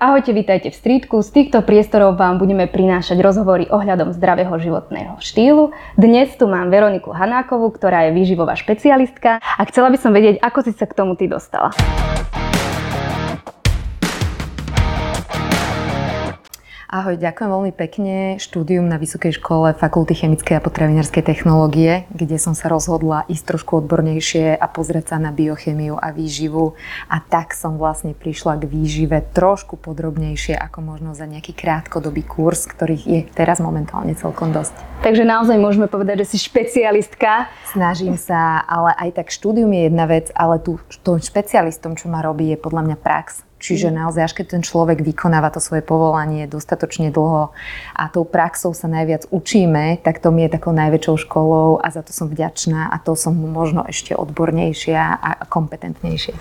Ahojte, vítajte v Streetku. Z týchto priestorov vám budeme prinášať rozhovory ohľadom zdravého životného štýlu. Dnes tu mám Veroniku Hanákovú, ktorá je výživová špecialistka a chcela by som vedieť, ako si sa k tomu ty dostala. Ahoj, ďakujem veľmi pekne. Štúdium na Vysokej škole Fakulty chemickej a potravinárskej technológie, kde som sa rozhodla ísť trošku odbornejšie a pozrieť sa na biochemiu a výživu. A tak som vlastne prišla k výžive trošku podrobnejšie ako možno za nejaký krátkodobý kurz, ktorých je teraz momentálne celkom dosť. Takže naozaj môžeme povedať, že si špecialistka. Snažím sa, ale aj tak štúdium je jedna vec, ale tu, tým špecialistom, čo ma robí, je podľa mňa prax Čiže mm. naozaj, až keď ten človek vykonáva to svoje povolanie dostatočne dlho a tou praxou sa najviac učíme, tak to mi je takou najväčšou školou a za to som vďačná a to som možno ešte odbornejšia a kompetentnejšia.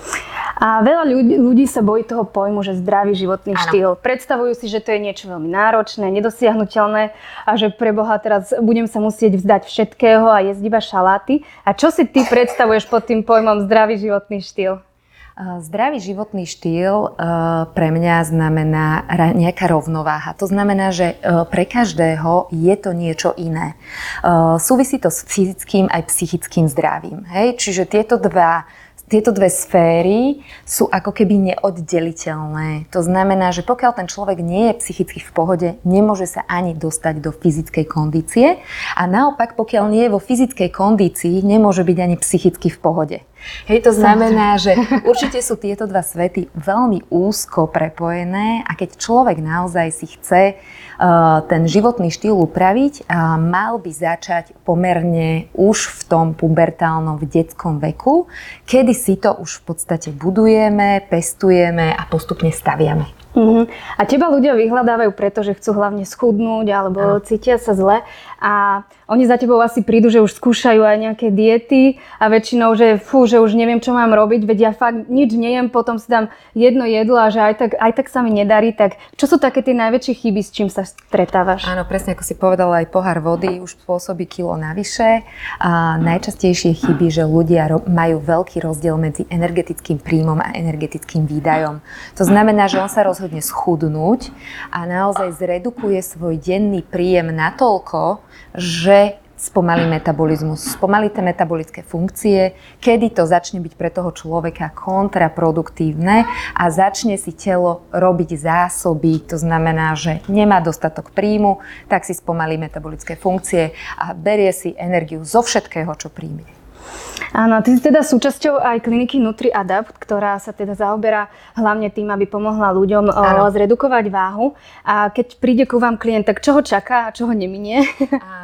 A veľa ľudí, ľudí sa bojí toho pojmu, že zdravý životný ano. štýl. Predstavujú si, že to je niečo veľmi náročné, nedosiahnutelné a že pre Boha teraz budem sa musieť vzdať všetkého a jesť iba šaláty. A čo si ty predstavuješ pod tým pojmom zdravý životný štýl? Zdravý životný štýl pre mňa znamená nejaká rovnováha. To znamená, že pre každého je to niečo iné. Súvisí to s fyzickým aj psychickým zdravím. Hej? Čiže tieto dva tieto dve sféry sú ako keby neoddeliteľné. To znamená, že pokiaľ ten človek nie je psychicky v pohode, nemôže sa ani dostať do fyzickej kondície a naopak, pokiaľ nie je vo fyzickej kondícii, nemôže byť ani psychicky v pohode. Hej, to znamená, že určite sú tieto dva svety veľmi úzko prepojené a keď človek naozaj si chce uh, ten životný štýl upraviť, uh, mal by začať pomerne už v tom pubertálnom, v detskom veku, kedy si to už v podstate budujeme, pestujeme a postupne staviame. Uh-huh. A teba ľudia vyhľadávajú preto, že chcú hlavne schudnúť alebo uh. cítia sa zle a oni za tebou asi prídu, že už skúšajú aj nejaké diety a väčšinou, že fú, že už neviem, čo mám robiť, veď ja fakt nič nejem, potom si dám jedno jedlo a že aj tak, aj tak sa mi nedarí, tak čo sú také tie najväčšie chyby, s čím sa stretávaš? Áno, presne ako si povedala, aj pohár vody už spôsobí kilo navyše. A najčastejšie chyby, že ľudia majú veľký rozdiel medzi energetickým príjmom a energetickým výdajom. To znamená, že on sa rozhodne schudnúť a naozaj zredukuje svoj denný príjem natoľko, že spomalí metabolizmus, spomalí tie metabolické funkcie, kedy to začne byť pre toho človeka kontraproduktívne a začne si telo robiť zásoby, to znamená, že nemá dostatok príjmu, tak si spomalí metabolické funkcie a berie si energiu zo všetkého, čo príjme. Áno, ty si teda súčasťou aj kliniky Nutri Adapt, ktorá sa teda zaoberá hlavne tým, aby pomohla ľuďom ano. zredukovať váhu. A keď príde ku vám klient, tak čo ho čaká a čo ho neminie?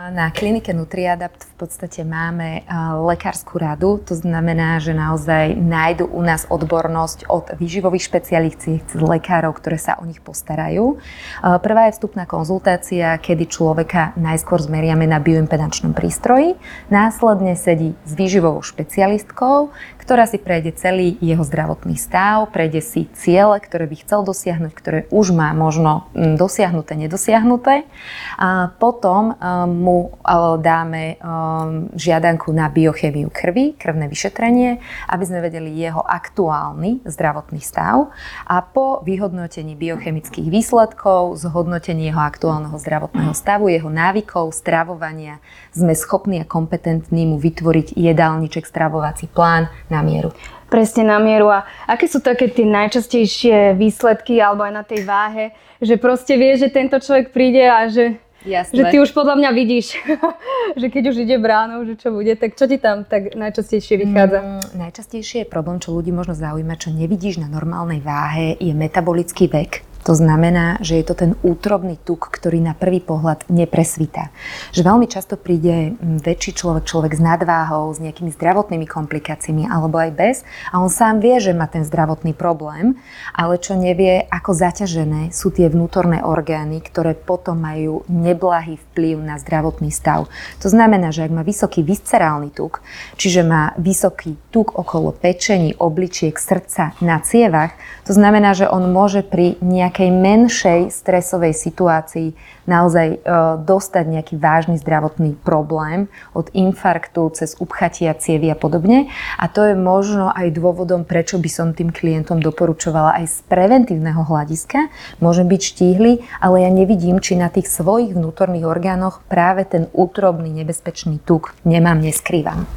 Na klinike Nutri Adapt v podstate máme lekárskú radu, to znamená, že naozaj nájdu u nás odbornosť od výživových špecialistí, lekárov, ktoré sa o nich postarajú. Prvá je vstupná konzultácia, kedy človeka najskôr zmeriame na bioimpedančnom prístroji, následne sedí s výživovou špecialistkou, ktorá si prejde celý jeho zdravotný stav, prejde si ciele, ktoré by chcel dosiahnuť, ktoré už má možno mm, dosiahnuté, nedosiahnuté. A potom um, mu uh, dáme um, žiadanku na biochemiu krvi, krvné vyšetrenie, aby sme vedeli jeho aktuálny zdravotný stav. A po vyhodnotení biochemických výsledkov, zhodnotení jeho aktuálneho zdravotného stavu, jeho návykov, stravovania, sme schopní a kompetentní mu vytvoriť jedálniček, stravovací plán na mieru. Presne na mieru. A aké sú také tie najčastejšie výsledky alebo aj na tej váhe, že proste vie, že tento človek príde a že Jasné. Že ty už podľa mňa vidíš, že keď už ide bránou, že čo bude, tak čo ti tam tak najčastejšie vychádza? Mm, najčastejšie je problém, čo ľudí možno zaujíma, čo nevidíš na normálnej váhe, je metabolický vek. To znamená, že je to ten útrobný tuk, ktorý na prvý pohľad nepresvita. Že veľmi často príde mm, väčší človek, človek s nadváhou, s nejakými zdravotnými komplikáciami alebo aj bez a on sám vie, že má ten zdravotný problém, ale čo nevie, ako zaťažené sú tie vnútorné orgány, ktoré potom majú neblahý vplyv na zdravotný stav. To znamená, že ak má vysoký viscerálny tuk, čiže má vysoký tuk okolo pečení, obličiek, srdca, na cievach, to znamená, že on môže pri nejak nejakej menšej stresovej situácii naozaj e, dostať nejaký vážny zdravotný problém od infarktu cez upchatia cievy a podobne. A to je možno aj dôvodom, prečo by som tým klientom doporučovala aj z preventívneho hľadiska. Môžem byť štíhly, ale ja nevidím, či na tých svojich vnútorných orgánoch práve ten útrobný nebezpečný tuk nemám, neskrývam.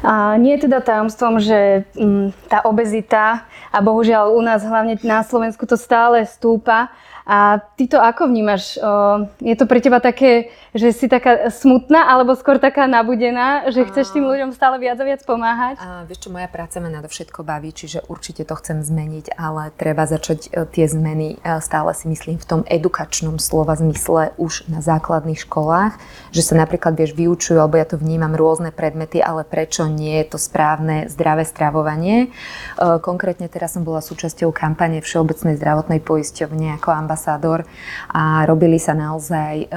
A nie je teda tajomstvom, že m, tá obezita a bohužiaľ u nás hlavne na Slovensku to stále stúpa a ty to ako vnímaš? Je to pre teba také, že si taká smutná, alebo skôr taká nabudená, že chceš tým ľuďom stále viac a viac pomáhať? A vieš čo, moja práca ma všetko baví, čiže určite to chcem zmeniť, ale treba začať e, tie zmeny e, stále si myslím v tom edukačnom slova zmysle už na základných školách, že sa napríklad vieš vyučujú, alebo ja to vnímam rôzne predmety, ale prečo nie je to správne zdravé stravovanie. E, konkrétne teraz som bola súčasťou kampane Všeobecnej zdravotnej poisťovne ako ambasádor ambasádor a robili sa naozaj e,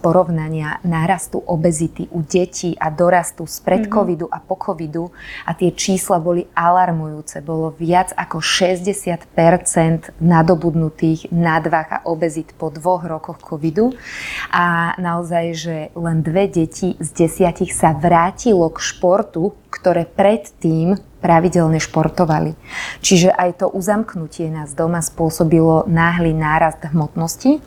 porovnania nárastu obezity u detí a dorastu spred mm-hmm. covidu a po covidu a tie čísla boli alarmujúce. Bolo viac ako 60% nadobudnutých nadvah a obezit po dvoch rokoch covidu a naozaj, že len dve deti z desiatich sa vrátilo k športu, ktoré predtým pravidelne športovali. Čiže aj to uzamknutie nás doma spôsobilo náhly nárast hmotnosti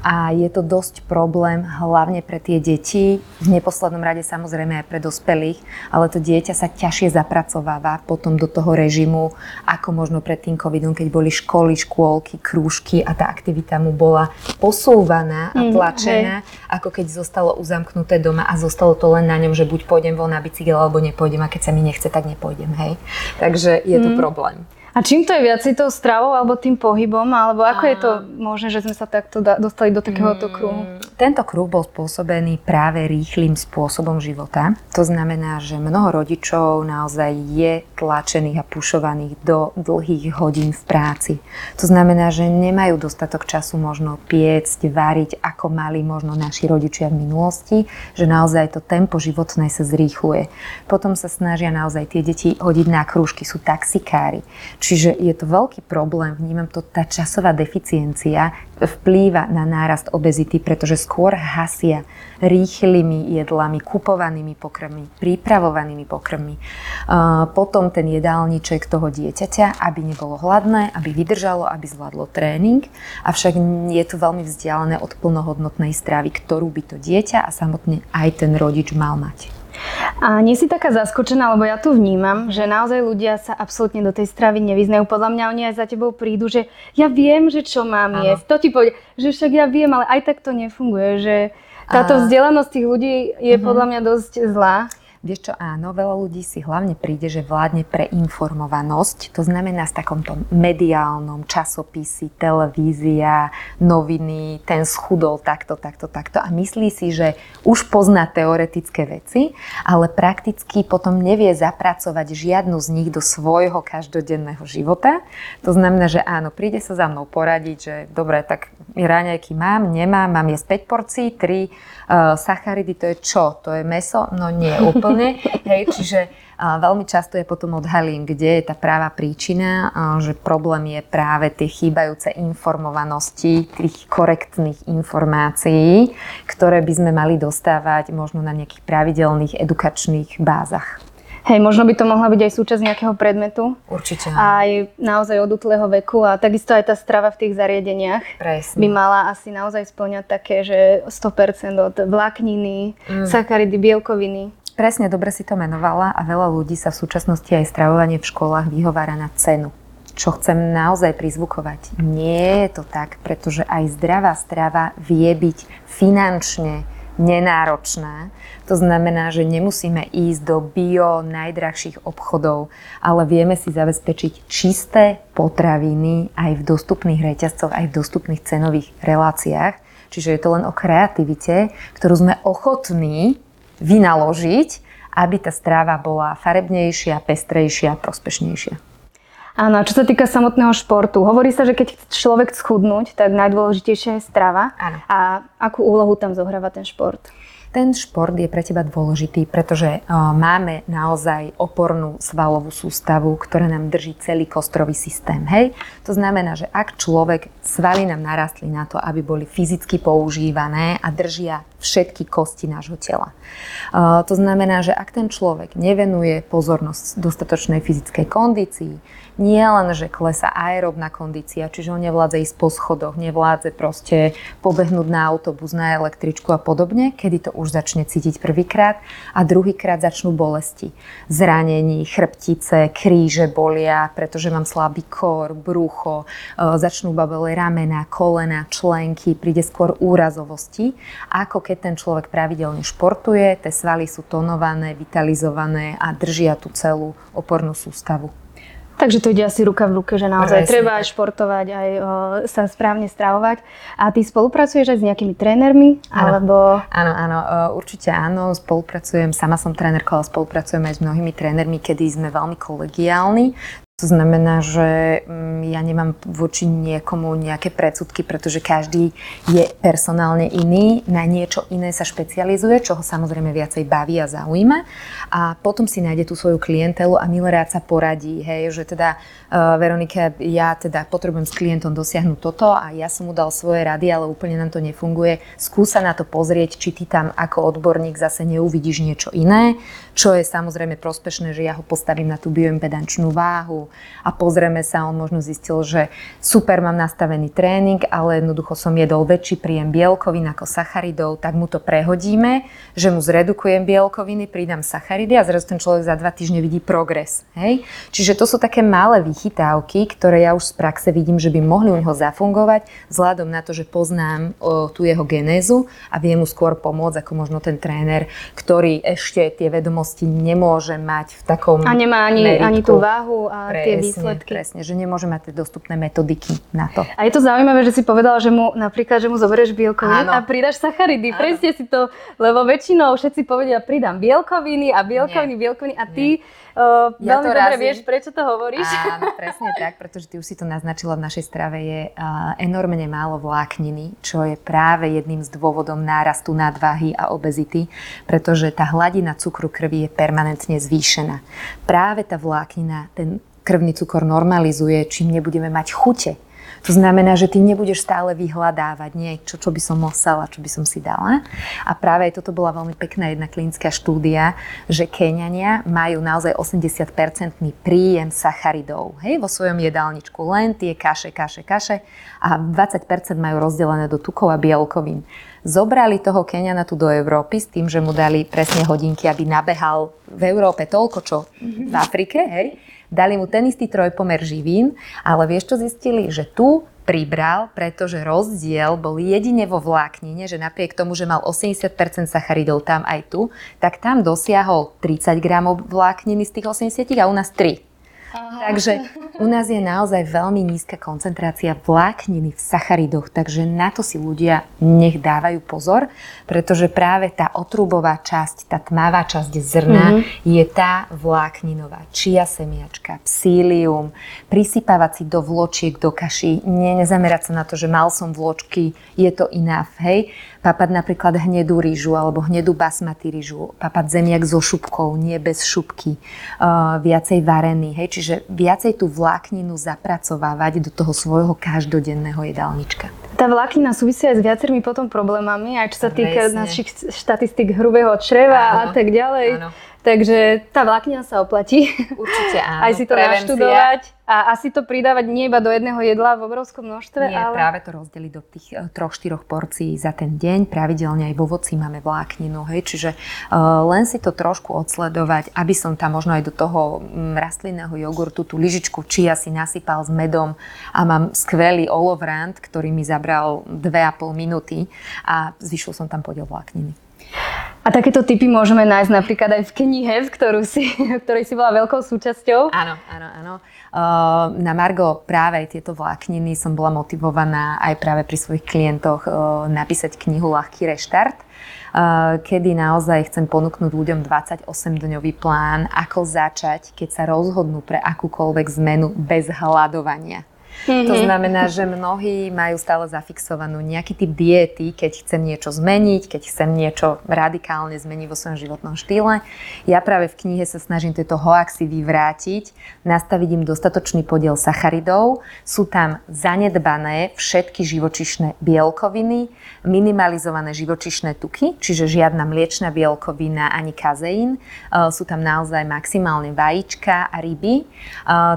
a je to dosť problém hlavne pre tie deti, v neposlednom rade samozrejme aj pre dospelých, ale to dieťa sa ťažšie zapracováva potom do toho režimu, ako možno pred tým covidom, keď boli školy, škôlky, krúžky a tá aktivita mu bola posúvaná a mhm, tlačená, mm, ako keď zostalo uzamknuté doma a zostalo to len na ňom, že buď pôjdem von na bicykel alebo nepôjdem a keď sa mi nechce, tak nepôjdem. Hej. Takže je to mm. problém. A čím to je viac tou stravou alebo tým pohybom? Alebo ako a... je to možné, že sme sa takto dostali do takéhoto mm, kruhu? Tento kruh bol spôsobený práve rýchlým spôsobom života. To znamená, že mnoho rodičov naozaj je tlačených a pušovaných do dlhých hodín v práci. To znamená, že nemajú dostatok času možno piecť, variť, ako mali možno naši rodičia v minulosti, že naozaj to tempo životné sa zrýchluje. Potom sa snažia naozaj tie deti hodiť na krúžky, sú taxikári Čiže je to veľký problém, vnímam to, tá časová deficiencia vplýva na nárast obezity, pretože skôr hasia rýchlymi jedlami, kupovanými pokrmy, pripravovanými pokrmy. Potom ten jedálniček toho dieťaťa, aby nebolo hladné, aby vydržalo, aby zvládlo tréning, avšak je to veľmi vzdialené od plnohodnotnej stravy, ktorú by to dieťa a samotne aj ten rodič mal mať. A nie si taká zaskočená, lebo ja tu vnímam, že naozaj ľudia sa absolútne do tej stravy nevyznajú. Podľa mňa oni aj za tebou prídu, že ja viem, že čo mám ano. jesť. To ti povie, že však ja viem, ale aj tak to nefunguje. Že táto vzdelanosť tých ľudí je uh-huh. podľa mňa dosť zlá. Vieš čo, áno, veľa ľudí si hlavne príde, že vládne pre informovanosť. To znamená v takomto mediálnom časopisi, televízia, noviny, ten schudol takto, takto, takto a myslí si, že už pozná teoretické veci, ale prakticky potom nevie zapracovať žiadnu z nich do svojho každodenného života. To znamená, že áno, príde sa za mnou poradiť, že dobre, tak raňajky mám, nemám, mám jesť 5 porcií, 3 uh, sacharidy, to je čo? To je meso? No nie, úplne. Hej, čiže a veľmi často je potom odhalím, kde je tá práva príčina, a že problém je práve tie chýbajúce informovanosti, tých korektných informácií, ktoré by sme mali dostávať možno na nejakých pravidelných edukačných bázach. Hej, možno by to mohla byť aj súčasť nejakého predmetu. Určite. Aj naozaj od útleho veku a takisto aj tá strava v tých zariadeniach Presne. by mala asi naozaj splňať také, že 100% od vlákniny, mm. sacharidy, bielkoviny. Presne, dobre si to menovala a veľa ľudí sa v súčasnosti aj stravovanie v školách vyhovára na cenu. Čo chcem naozaj prizvukovať. Nie je to tak, pretože aj zdravá strava vie byť finančne nenáročná. To znamená, že nemusíme ísť do bio najdrahších obchodov, ale vieme si zabezpečiť čisté potraviny aj v dostupných reťazcoch, aj v dostupných cenových reláciách. Čiže je to len o kreativite, ktorú sme ochotní vynaložiť, aby tá stráva bola farebnejšia, pestrejšia, prospešnejšia. Áno, čo sa týka samotného športu, hovorí sa, že keď chce človek schudnúť, tak najdôležitejšia je strava. Áno. A akú úlohu tam zohráva ten šport? ten šport je pre teba dôležitý, pretože uh, máme naozaj opornú svalovú sústavu, ktorá nám drží celý kostrový systém. Hej? To znamená, že ak človek, svaly nám narastli na to, aby boli fyzicky používané a držia všetky kosti nášho tela. Uh, to znamená, že ak ten človek nevenuje pozornosť dostatočnej fyzickej kondícii, nie len, že klesa aerobná kondícia, čiže on nevládze ísť po schodoch, nevládze proste pobehnúť na autobus, na električku a podobne, kedy to už začne cítiť prvýkrát a druhýkrát začnú bolesti. Zranení, chrbtice, kríže bolia, pretože mám slabý kor, brucho, e, začnú babele ramena, kolena, členky, príde skôr úrazovosti, ako keď ten človek pravidelne športuje, tie svaly sú tonované, vitalizované a držia tú celú opornú sústavu. Takže to ide asi ruka v ruke, že naozaj Presne, treba aj športovať, aj o, sa správne stravovať. A ty spolupracuješ aj s nejakými trénermi? Áno, alebo... áno, áno, určite áno, spolupracujem, sama som trénerka, ale spolupracujem aj s mnohými trénermi, kedy sme veľmi kolegiálni. To znamená, že mm, ja nemám voči niekomu nejaké predsudky, pretože každý je personálne iný, na niečo iné sa špecializuje, čo ho samozrejme viacej baví a zaujíma. A potom si nájde tú svoju klientelu a rád sa poradí, hej, že teda uh, Veronika, ja teda potrebujem s klientom dosiahnuť toto a ja som mu dal svoje rady, ale úplne nám to nefunguje. Skúsa na to pozrieť, či ty tam ako odborník zase neuvidíš niečo iné, čo je samozrejme prospešné, že ja ho postavím na tú bioimpedančnú váhu, a pozrieme sa, on možno zistil, že super mám nastavený tréning, ale jednoducho som jedol väčší príjem bielkovín ako sacharidov, tak mu to prehodíme, že mu zredukujem bielkoviny, pridám sacharidy a zrazu ten človek za dva týždne vidí progres. Hej? Čiže to sú také malé vychytávky, ktoré ja už z praxe vidím, že by mohli u neho zafungovať, vzhľadom na to, že poznám o, tú jeho genézu a viem mu skôr pomôcť ako možno ten tréner, ktorý ešte tie vedomosti nemôže mať v takom A nemá ani, ani tú váhu a presne, tie výsledky. Presne, že nemôže mať tie dostupné metodiky na to. A je to zaujímavé, že si povedala, že mu napríklad, že mu zoberieš bielkoviny a pridáš sacharidy. Áno. Presne si to, lebo väčšinou všetci povedia, pridám bielkoviny a bielkoviny, Nie. bielkoviny a ty Uh, ja veľmi dobre vieš, prečo to hovoríš. Áno, presne tak, pretože ty už si to naznačila, v našej strave je uh, enormne málo vlákniny, čo je práve jedným z dôvodom nárastu nadváhy a obezity, pretože tá hladina cukru krvi je permanentne zvýšená. Práve tá vláknina ten krvný cukor normalizuje, čím nebudeme mať chute to znamená, že ty nebudeš stále vyhľadávať niečo, čo by som musela, čo by som si dala. A práve aj toto bola veľmi pekná jedna klinická štúdia, že Keňania majú naozaj 80-percentný príjem sacharidov hej, vo svojom jedálničku. Len tie kaše, kaše, kaše a 20% majú rozdelené do tukov a bielkovín. Zobrali toho Keňana tu do Európy s tým, že mu dali presne hodinky, aby nabehal v Európe toľko, čo v Afrike, hej dali mu ten istý trojpomer živín, ale vieš čo zistili? Že tu pribral, pretože rozdiel bol jedine vo vláknine, že napriek tomu, že mal 80% sacharidov tam aj tu, tak tam dosiahol 30 gramov vlákniny z tých 80 a u nás 3. Aha. Takže u nás je naozaj veľmi nízka koncentrácia vlákniny v sacharidoch, takže na to si ľudia nech dávajú pozor, pretože práve tá otrubová časť, tá tmavá časť zrna mm-hmm. je tá vlákninová. Čia semiačka, psílium, prisypávať si do vločiek, do kaší, nie, nezamerať sa na to, že mal som vločky, je to enough, hej papať napríklad hnedú rýžu alebo hnedú basmati rýžu, papať zemiak so šupkou, nie bez šupky, uh, viacej varený, hej, čiže viacej tú vlákninu zapracovávať do toho svojho každodenného jedálnička. Tá vláknina súvisí aj s viacerými potom problémami, aj čo sa týka našich štatistik hrubého čreva áno, a tak ďalej. Áno. Takže tá vláknina sa oplatí. Určite áno. Aj si to Prevencia. naštudovať. A asi to pridávať nie iba do jedného jedla v obrovskom množstve, nie, ale... práve to rozdeliť do tých uh, troch, štyroch porcií za ten deň. Pravidelne aj vo voci máme vlákninu, hej, čiže uh, len si to trošku odsledovať, aby som tam možno aj do toho um, rastlinného jogurtu tú lyžičku čia si nasypal s medom a mám skvelý olovrant, ktorý mi zabral 2,5 minúty a zvyšil som tam podiel vlákniny. A takéto typy môžeme nájsť napríklad aj v knihe, v ktorú si, ktorej si bola veľkou súčasťou. Áno, áno, áno. Na Margo práve tieto vlákniny som bola motivovaná aj práve pri svojich klientoch napísať knihu Ľahký reštart, kedy naozaj chcem ponúknuť ľuďom 28-dňový plán, ako začať, keď sa rozhodnú pre akúkoľvek zmenu bez hľadovania. Mm-hmm. To znamená, že mnohí majú stále zafixovanú nejaký typ diety, keď chcem niečo zmeniť, keď chcem niečo radikálne zmeniť vo svojom životnom štýle. Ja práve v knihe sa snažím tieto hoaxy vyvrátiť, nastaviť im dostatočný podiel sacharidov. Sú tam zanedbané všetky živočišné bielkoviny, minimalizované živočišné tuky, čiže žiadna mliečna bielkovina ani kazeín. Sú tam naozaj maximálne vajíčka a ryby.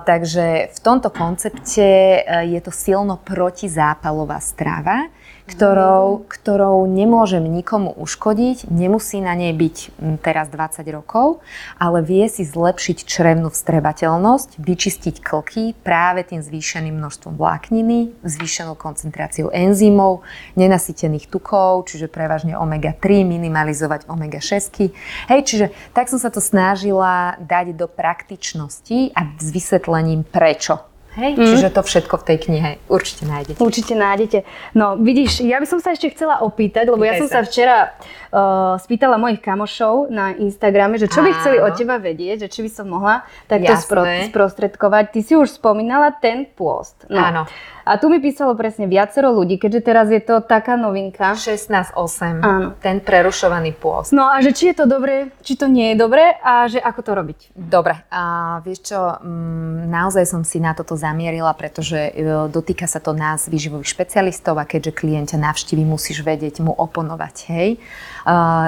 Takže v tomto koncepte je to silno protizápalová strava, ktorou, ktorou nemôžem nikomu uškodiť, nemusí na nej byť hm, teraz 20 rokov, ale vie si zlepšiť črevnú vstrebateľnosť, vyčistiť klky práve tým zvýšeným množstvom vlákniny, zvýšenou koncentráciou enzymov, nenasytených tukov, čiže prevažne omega-3, minimalizovať omega-6. Hej, čiže tak som sa to snažila dať do praktičnosti a s vysvetlením prečo Hej? Mm. Čiže to všetko v tej knihe určite nájdete. Určite nájdete. No vidíš, ja by som sa ešte chcela opýtať, lebo Pýtaj ja som sa, sa včera uh, spýtala mojich kamošov na Instagrame, že čo by chceli od teba vedieť, že či by som mohla takto spro- sprostredkovať. Ty si už spomínala ten pôst. No. Áno. A tu mi písalo presne viacero ľudí, keďže teraz je to taká novinka. 16.8. Áno. Ten prerušovaný pôst. No a že či je to dobré, či to nie je dobré a že ako to robiť. Dobre. A vieš čo, mm, naozaj som si na toto zamierila, pretože e, dotýka sa to nás, výživových špecialistov a keďže klienta navštívi, musíš vedieť mu oponovať. Hej.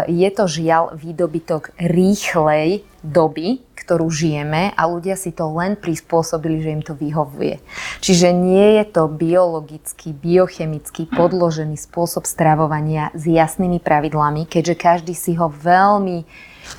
Je to žiaľ výdobytok rýchlej doby, ktorú žijeme a ľudia si to len prispôsobili, že im to vyhovuje. Čiže nie je to biologický, biochemický podložený spôsob stravovania s jasnými pravidlami, keďže každý si ho veľmi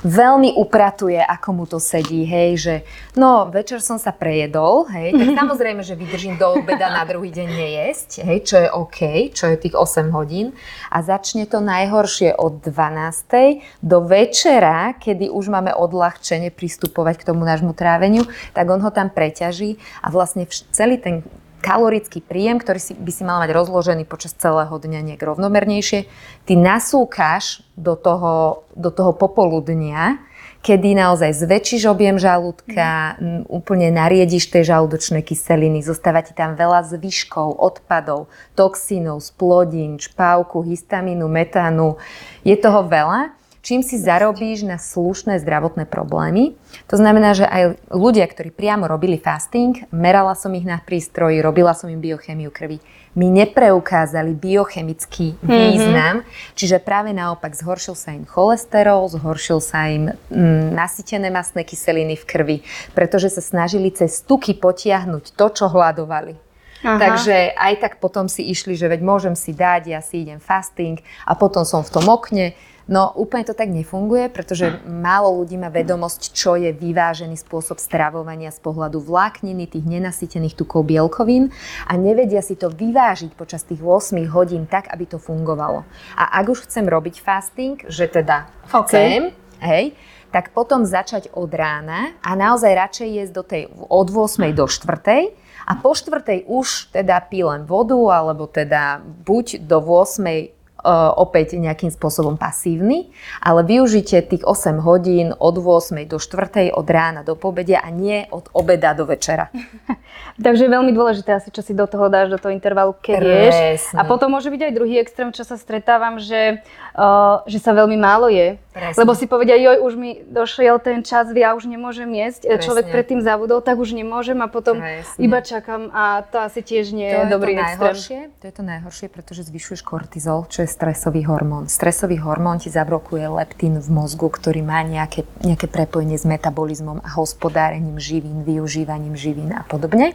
veľmi upratuje, ako mu to sedí, hej, že no, večer som sa prejedol, hej, tak samozrejme, že vydržím do obeda na druhý deň nejesť, hej, čo je OK, čo je tých 8 hodín a začne to najhoršie od 12. do večera, kedy už máme odľahčenie pristupovať k tomu nášmu tráveniu, tak on ho tam preťaží a vlastne celý ten kalorický príjem, ktorý si, by si mal mať rozložený počas celého dňa nejak rovnomernejšie, ty nasúkáš do toho, do toho popoludnia, kedy naozaj zväčšíš objem žalúdka, mm. úplne nariediš tej žalúdočnej kyseliny, zostáva ti tam veľa zvyškov, odpadov, toxínov, splodín, čpávku, histamínu, metánu. Je toho veľa čím si zarobíš na slušné zdravotné problémy. To znamená, že aj ľudia, ktorí priamo robili fasting, merala som ich na prístroji, robila som im biochemiu krvi, mi nepreukázali biochemický mhm. význam, mm-hmm. čiže práve naopak zhoršil sa im cholesterol, zhoršil sa im mm, nasytené masné kyseliny v krvi, pretože sa snažili cez tuky potiahnuť to, čo hľadovali. Aha. Takže aj tak potom si išli, že veď môžem si dať, ja si idem fasting a potom som v tom okne No úplne to tak nefunguje, pretože málo ľudí má vedomosť, čo je vyvážený spôsob stravovania z pohľadu vlákniny, tých nenasytených tukov bielkovín a nevedia si to vyvážiť počas tých 8 hodín tak, aby to fungovalo. A ak už chcem robiť fasting, že teda chcem, okay. hej, tak potom začať od rána a naozaj radšej jesť do tej, od 8 do 4 a po 4 už teda pílem vodu alebo teda buď do 8 E, opäť nejakým spôsobom pasívny, ale využite tých 8 hodín od 8 do 4 od rána do pobedia a nie od obeda do večera. Takže je veľmi dôležité asi, čo si do toho dáš, do toho intervalu, keď ješ. A potom môže byť aj druhý extrém, čo sa stretávam, že, uh, že sa veľmi málo je. Presne. Lebo si povedia, joj, už mi došiel ten čas, ja už nemôžem jesť. Presne. Človek predtým zabudol, tak už nemôžem a potom Presne. iba čakám a to asi tiež nie to je dobrý to extrém. To je to najhoršie, pretože zvyšuješ kortizol, čo je stresový hormón. Stresový hormón ti zablokuje leptín v mozgu, ktorý má nejaké, nejaké prepojenie s metabolizmom a hospodárením živín, využívaním živín a podobne.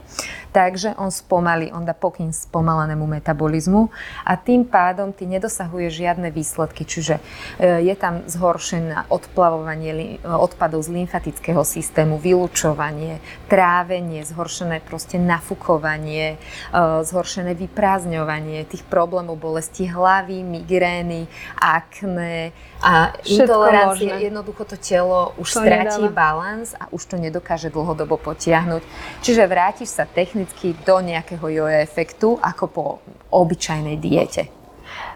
Takže on spomalí, on dá pokyn spomalenému metabolizmu a tým pádom ty nedosahuješ žiadne výsledky, čiže e, je tam zhoršené odplavovanie odpadov z lymfatického systému, vylúčovanie, trávenie, zhoršené proste nafukovanie, e, zhoršené vyprázdňovanie tých problémov bolesti hlavy, migrény, akné a intolerancie. Jednoducho to telo už to stratí balans a už to nedokáže dlhodobo potiahnuť. Čiže vrátiš sa technicky do nejakého jojo efektu ako po obyčajnej diete.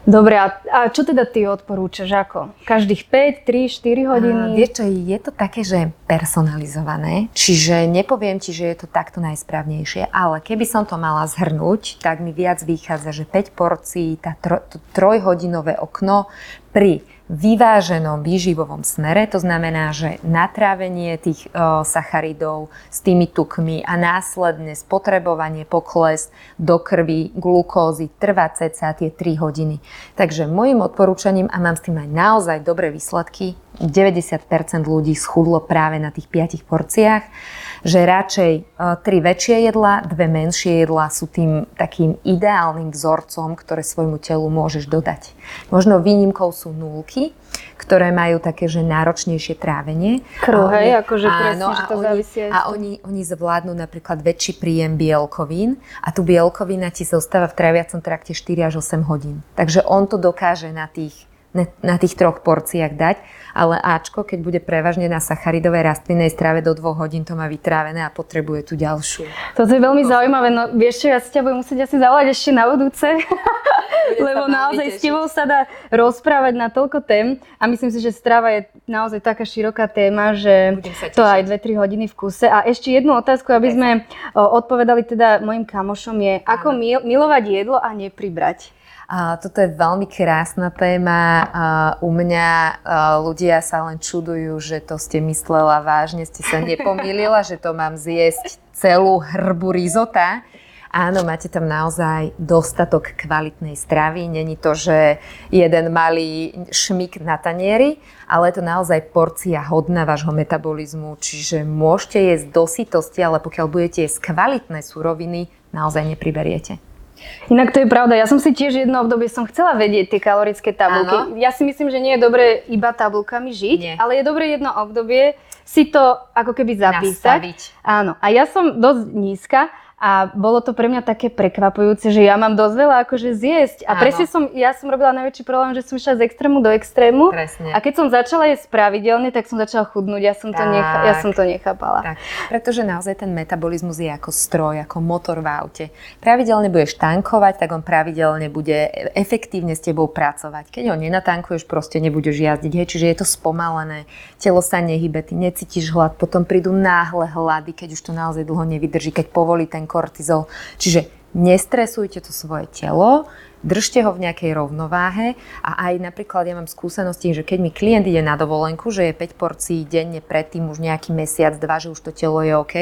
Dobre, a, a čo teda ty odporúčaš? Ako? Každých 5, 3, 4 hodiny? A, vieš čo, je to také, že personalizované, čiže nepoviem ti, že je to takto najsprávnejšie, ale keby som to mala zhrnúť, tak mi viac vychádza, že 5 porcií, tá tro, to trojhodinové okno pri vyváženom výživovom smere, to znamená, že natrávenie tých o, sacharidov s tými tukmi a následne spotrebovanie, pokles do krvi, glukózy trvá ceca tie 3 hodiny. Takže môjim odporúčaním, a mám s tým aj naozaj dobré výsledky, 90% ľudí schudlo práve na tých 5 porciách, že radšej e, tri väčšie jedlá, dve menšie jedlá sú tým takým ideálnym vzorcom, ktoré svojmu telu môžeš dodať. Možno výnimkou sú nulky, ktoré majú také, že náročnejšie trávenie. Kruh, hej, akože presne, áno, že to oni, závisí a oni, oni zvládnu napríklad väčší príjem bielkovín a tu bielkovina ti zostáva v tráviacom trakte 4 až 8 hodín. Takže on to dokáže na tých na tých troch porciách dať, ale Ačko, keď bude prevažne na sacharidovej rastlinnej strave do dvoch hodín, to má vytrávené a potrebuje tú ďalšiu. To je veľmi zaujímavé, no vieš čo, ja si ťa budem musieť asi zavolať ešte na budúce, lebo naozaj s tebou sa dá rozprávať na toľko tém a myslím si, že strava je naozaj taká široká téma, že to aj 2-3 hodiny v kuse. A ešte jednu otázku, aby sme odpovedali teda mojim kamošom je, ako milovať jedlo a nepribrať. Toto je veľmi krásna téma. U mňa ľudia sa len čudujú, že to ste myslela vážne, ste sa nepomýlila, že to mám zjesť celú hrbu rizota. Áno, máte tam naozaj dostatok kvalitnej stravy. Není to, že jeden malý šmik na tanieri, ale je to naozaj porcia hodná vášho metabolizmu. Čiže môžete jesť do sytosti, ale pokiaľ budete jesť kvalitné suroviny, naozaj nepriberiete. Inak to je pravda. Ja som si tiež jedno obdobie som chcela vedieť tie kalorické tabulky. Áno. Ja si myslím, že nie je dobré iba tabulkami žiť, nie. ale je dobré jedno obdobie si to ako keby zapísať. Nastaviť. Áno. A ja som dosť nízka a bolo to pre mňa také prekvapujúce, že ja mám dosť veľa akože zjesť. A Áno. presne som, ja som robila najväčší problém, že som išla z extrému do extrému. Presne. A keď som začala jesť pravidelne, tak som začala chudnúť. Ja som, to, necha, ja som to nechápala. Tak. Pretože naozaj ten metabolizmus je ako stroj, ako motor v aute. Pravidelne budeš tankovať, tak on pravidelne bude efektívne s tebou pracovať. Keď ho nenatankuješ, proste nebudeš jazdiť. Hej, čiže je to spomalené, telo sa nehybe, ty necítiš hlad, potom prídu náhle hlady, keď už to naozaj dlho nevydrží, keď povolí ten kortizol. Čiže nestresujte to svoje telo, držte ho v nejakej rovnováhe a aj napríklad ja mám skúsenosti, že keď mi klient ide na dovolenku, že je 5 porcií denne predtým už nejaký mesiac, dva, že už to telo je OK,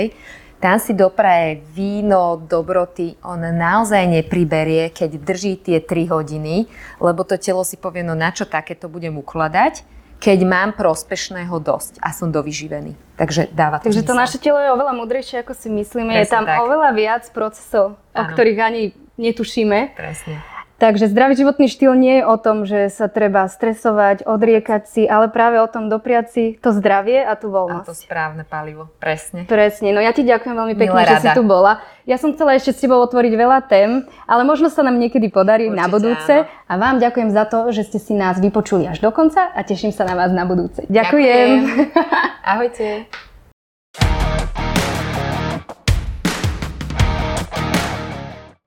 tam si dopraje víno, dobroty, on naozaj nepriberie, keď drží tie 3 hodiny, lebo to telo si povie, no na čo takéto budem ukladať, keď mám prospešného dosť a som dovyživený. Takže dáva to Takže to naše telo je oveľa múdrejšie, ako si myslíme. Presne je tam tak. oveľa viac procesov, ano. o ktorých ani netušíme. Presne. Takže zdravý životný štýl nie je o tom, že sa treba stresovať, odriekať si, ale práve o tom dopriať si to zdravie a tú voľnosť. A to správne palivo, presne. Presne, no ja ti ďakujem veľmi pekne, že rada. si tu bola. Ja som chcela ešte s tebou otvoriť veľa tém, ale možno sa nám niekedy podarí Určite, na budúce. Áno. A vám ďakujem za to, že ste si nás vypočuli až do konca a teším sa na vás na budúce. Ďakujem. ďakujem. Ahojte.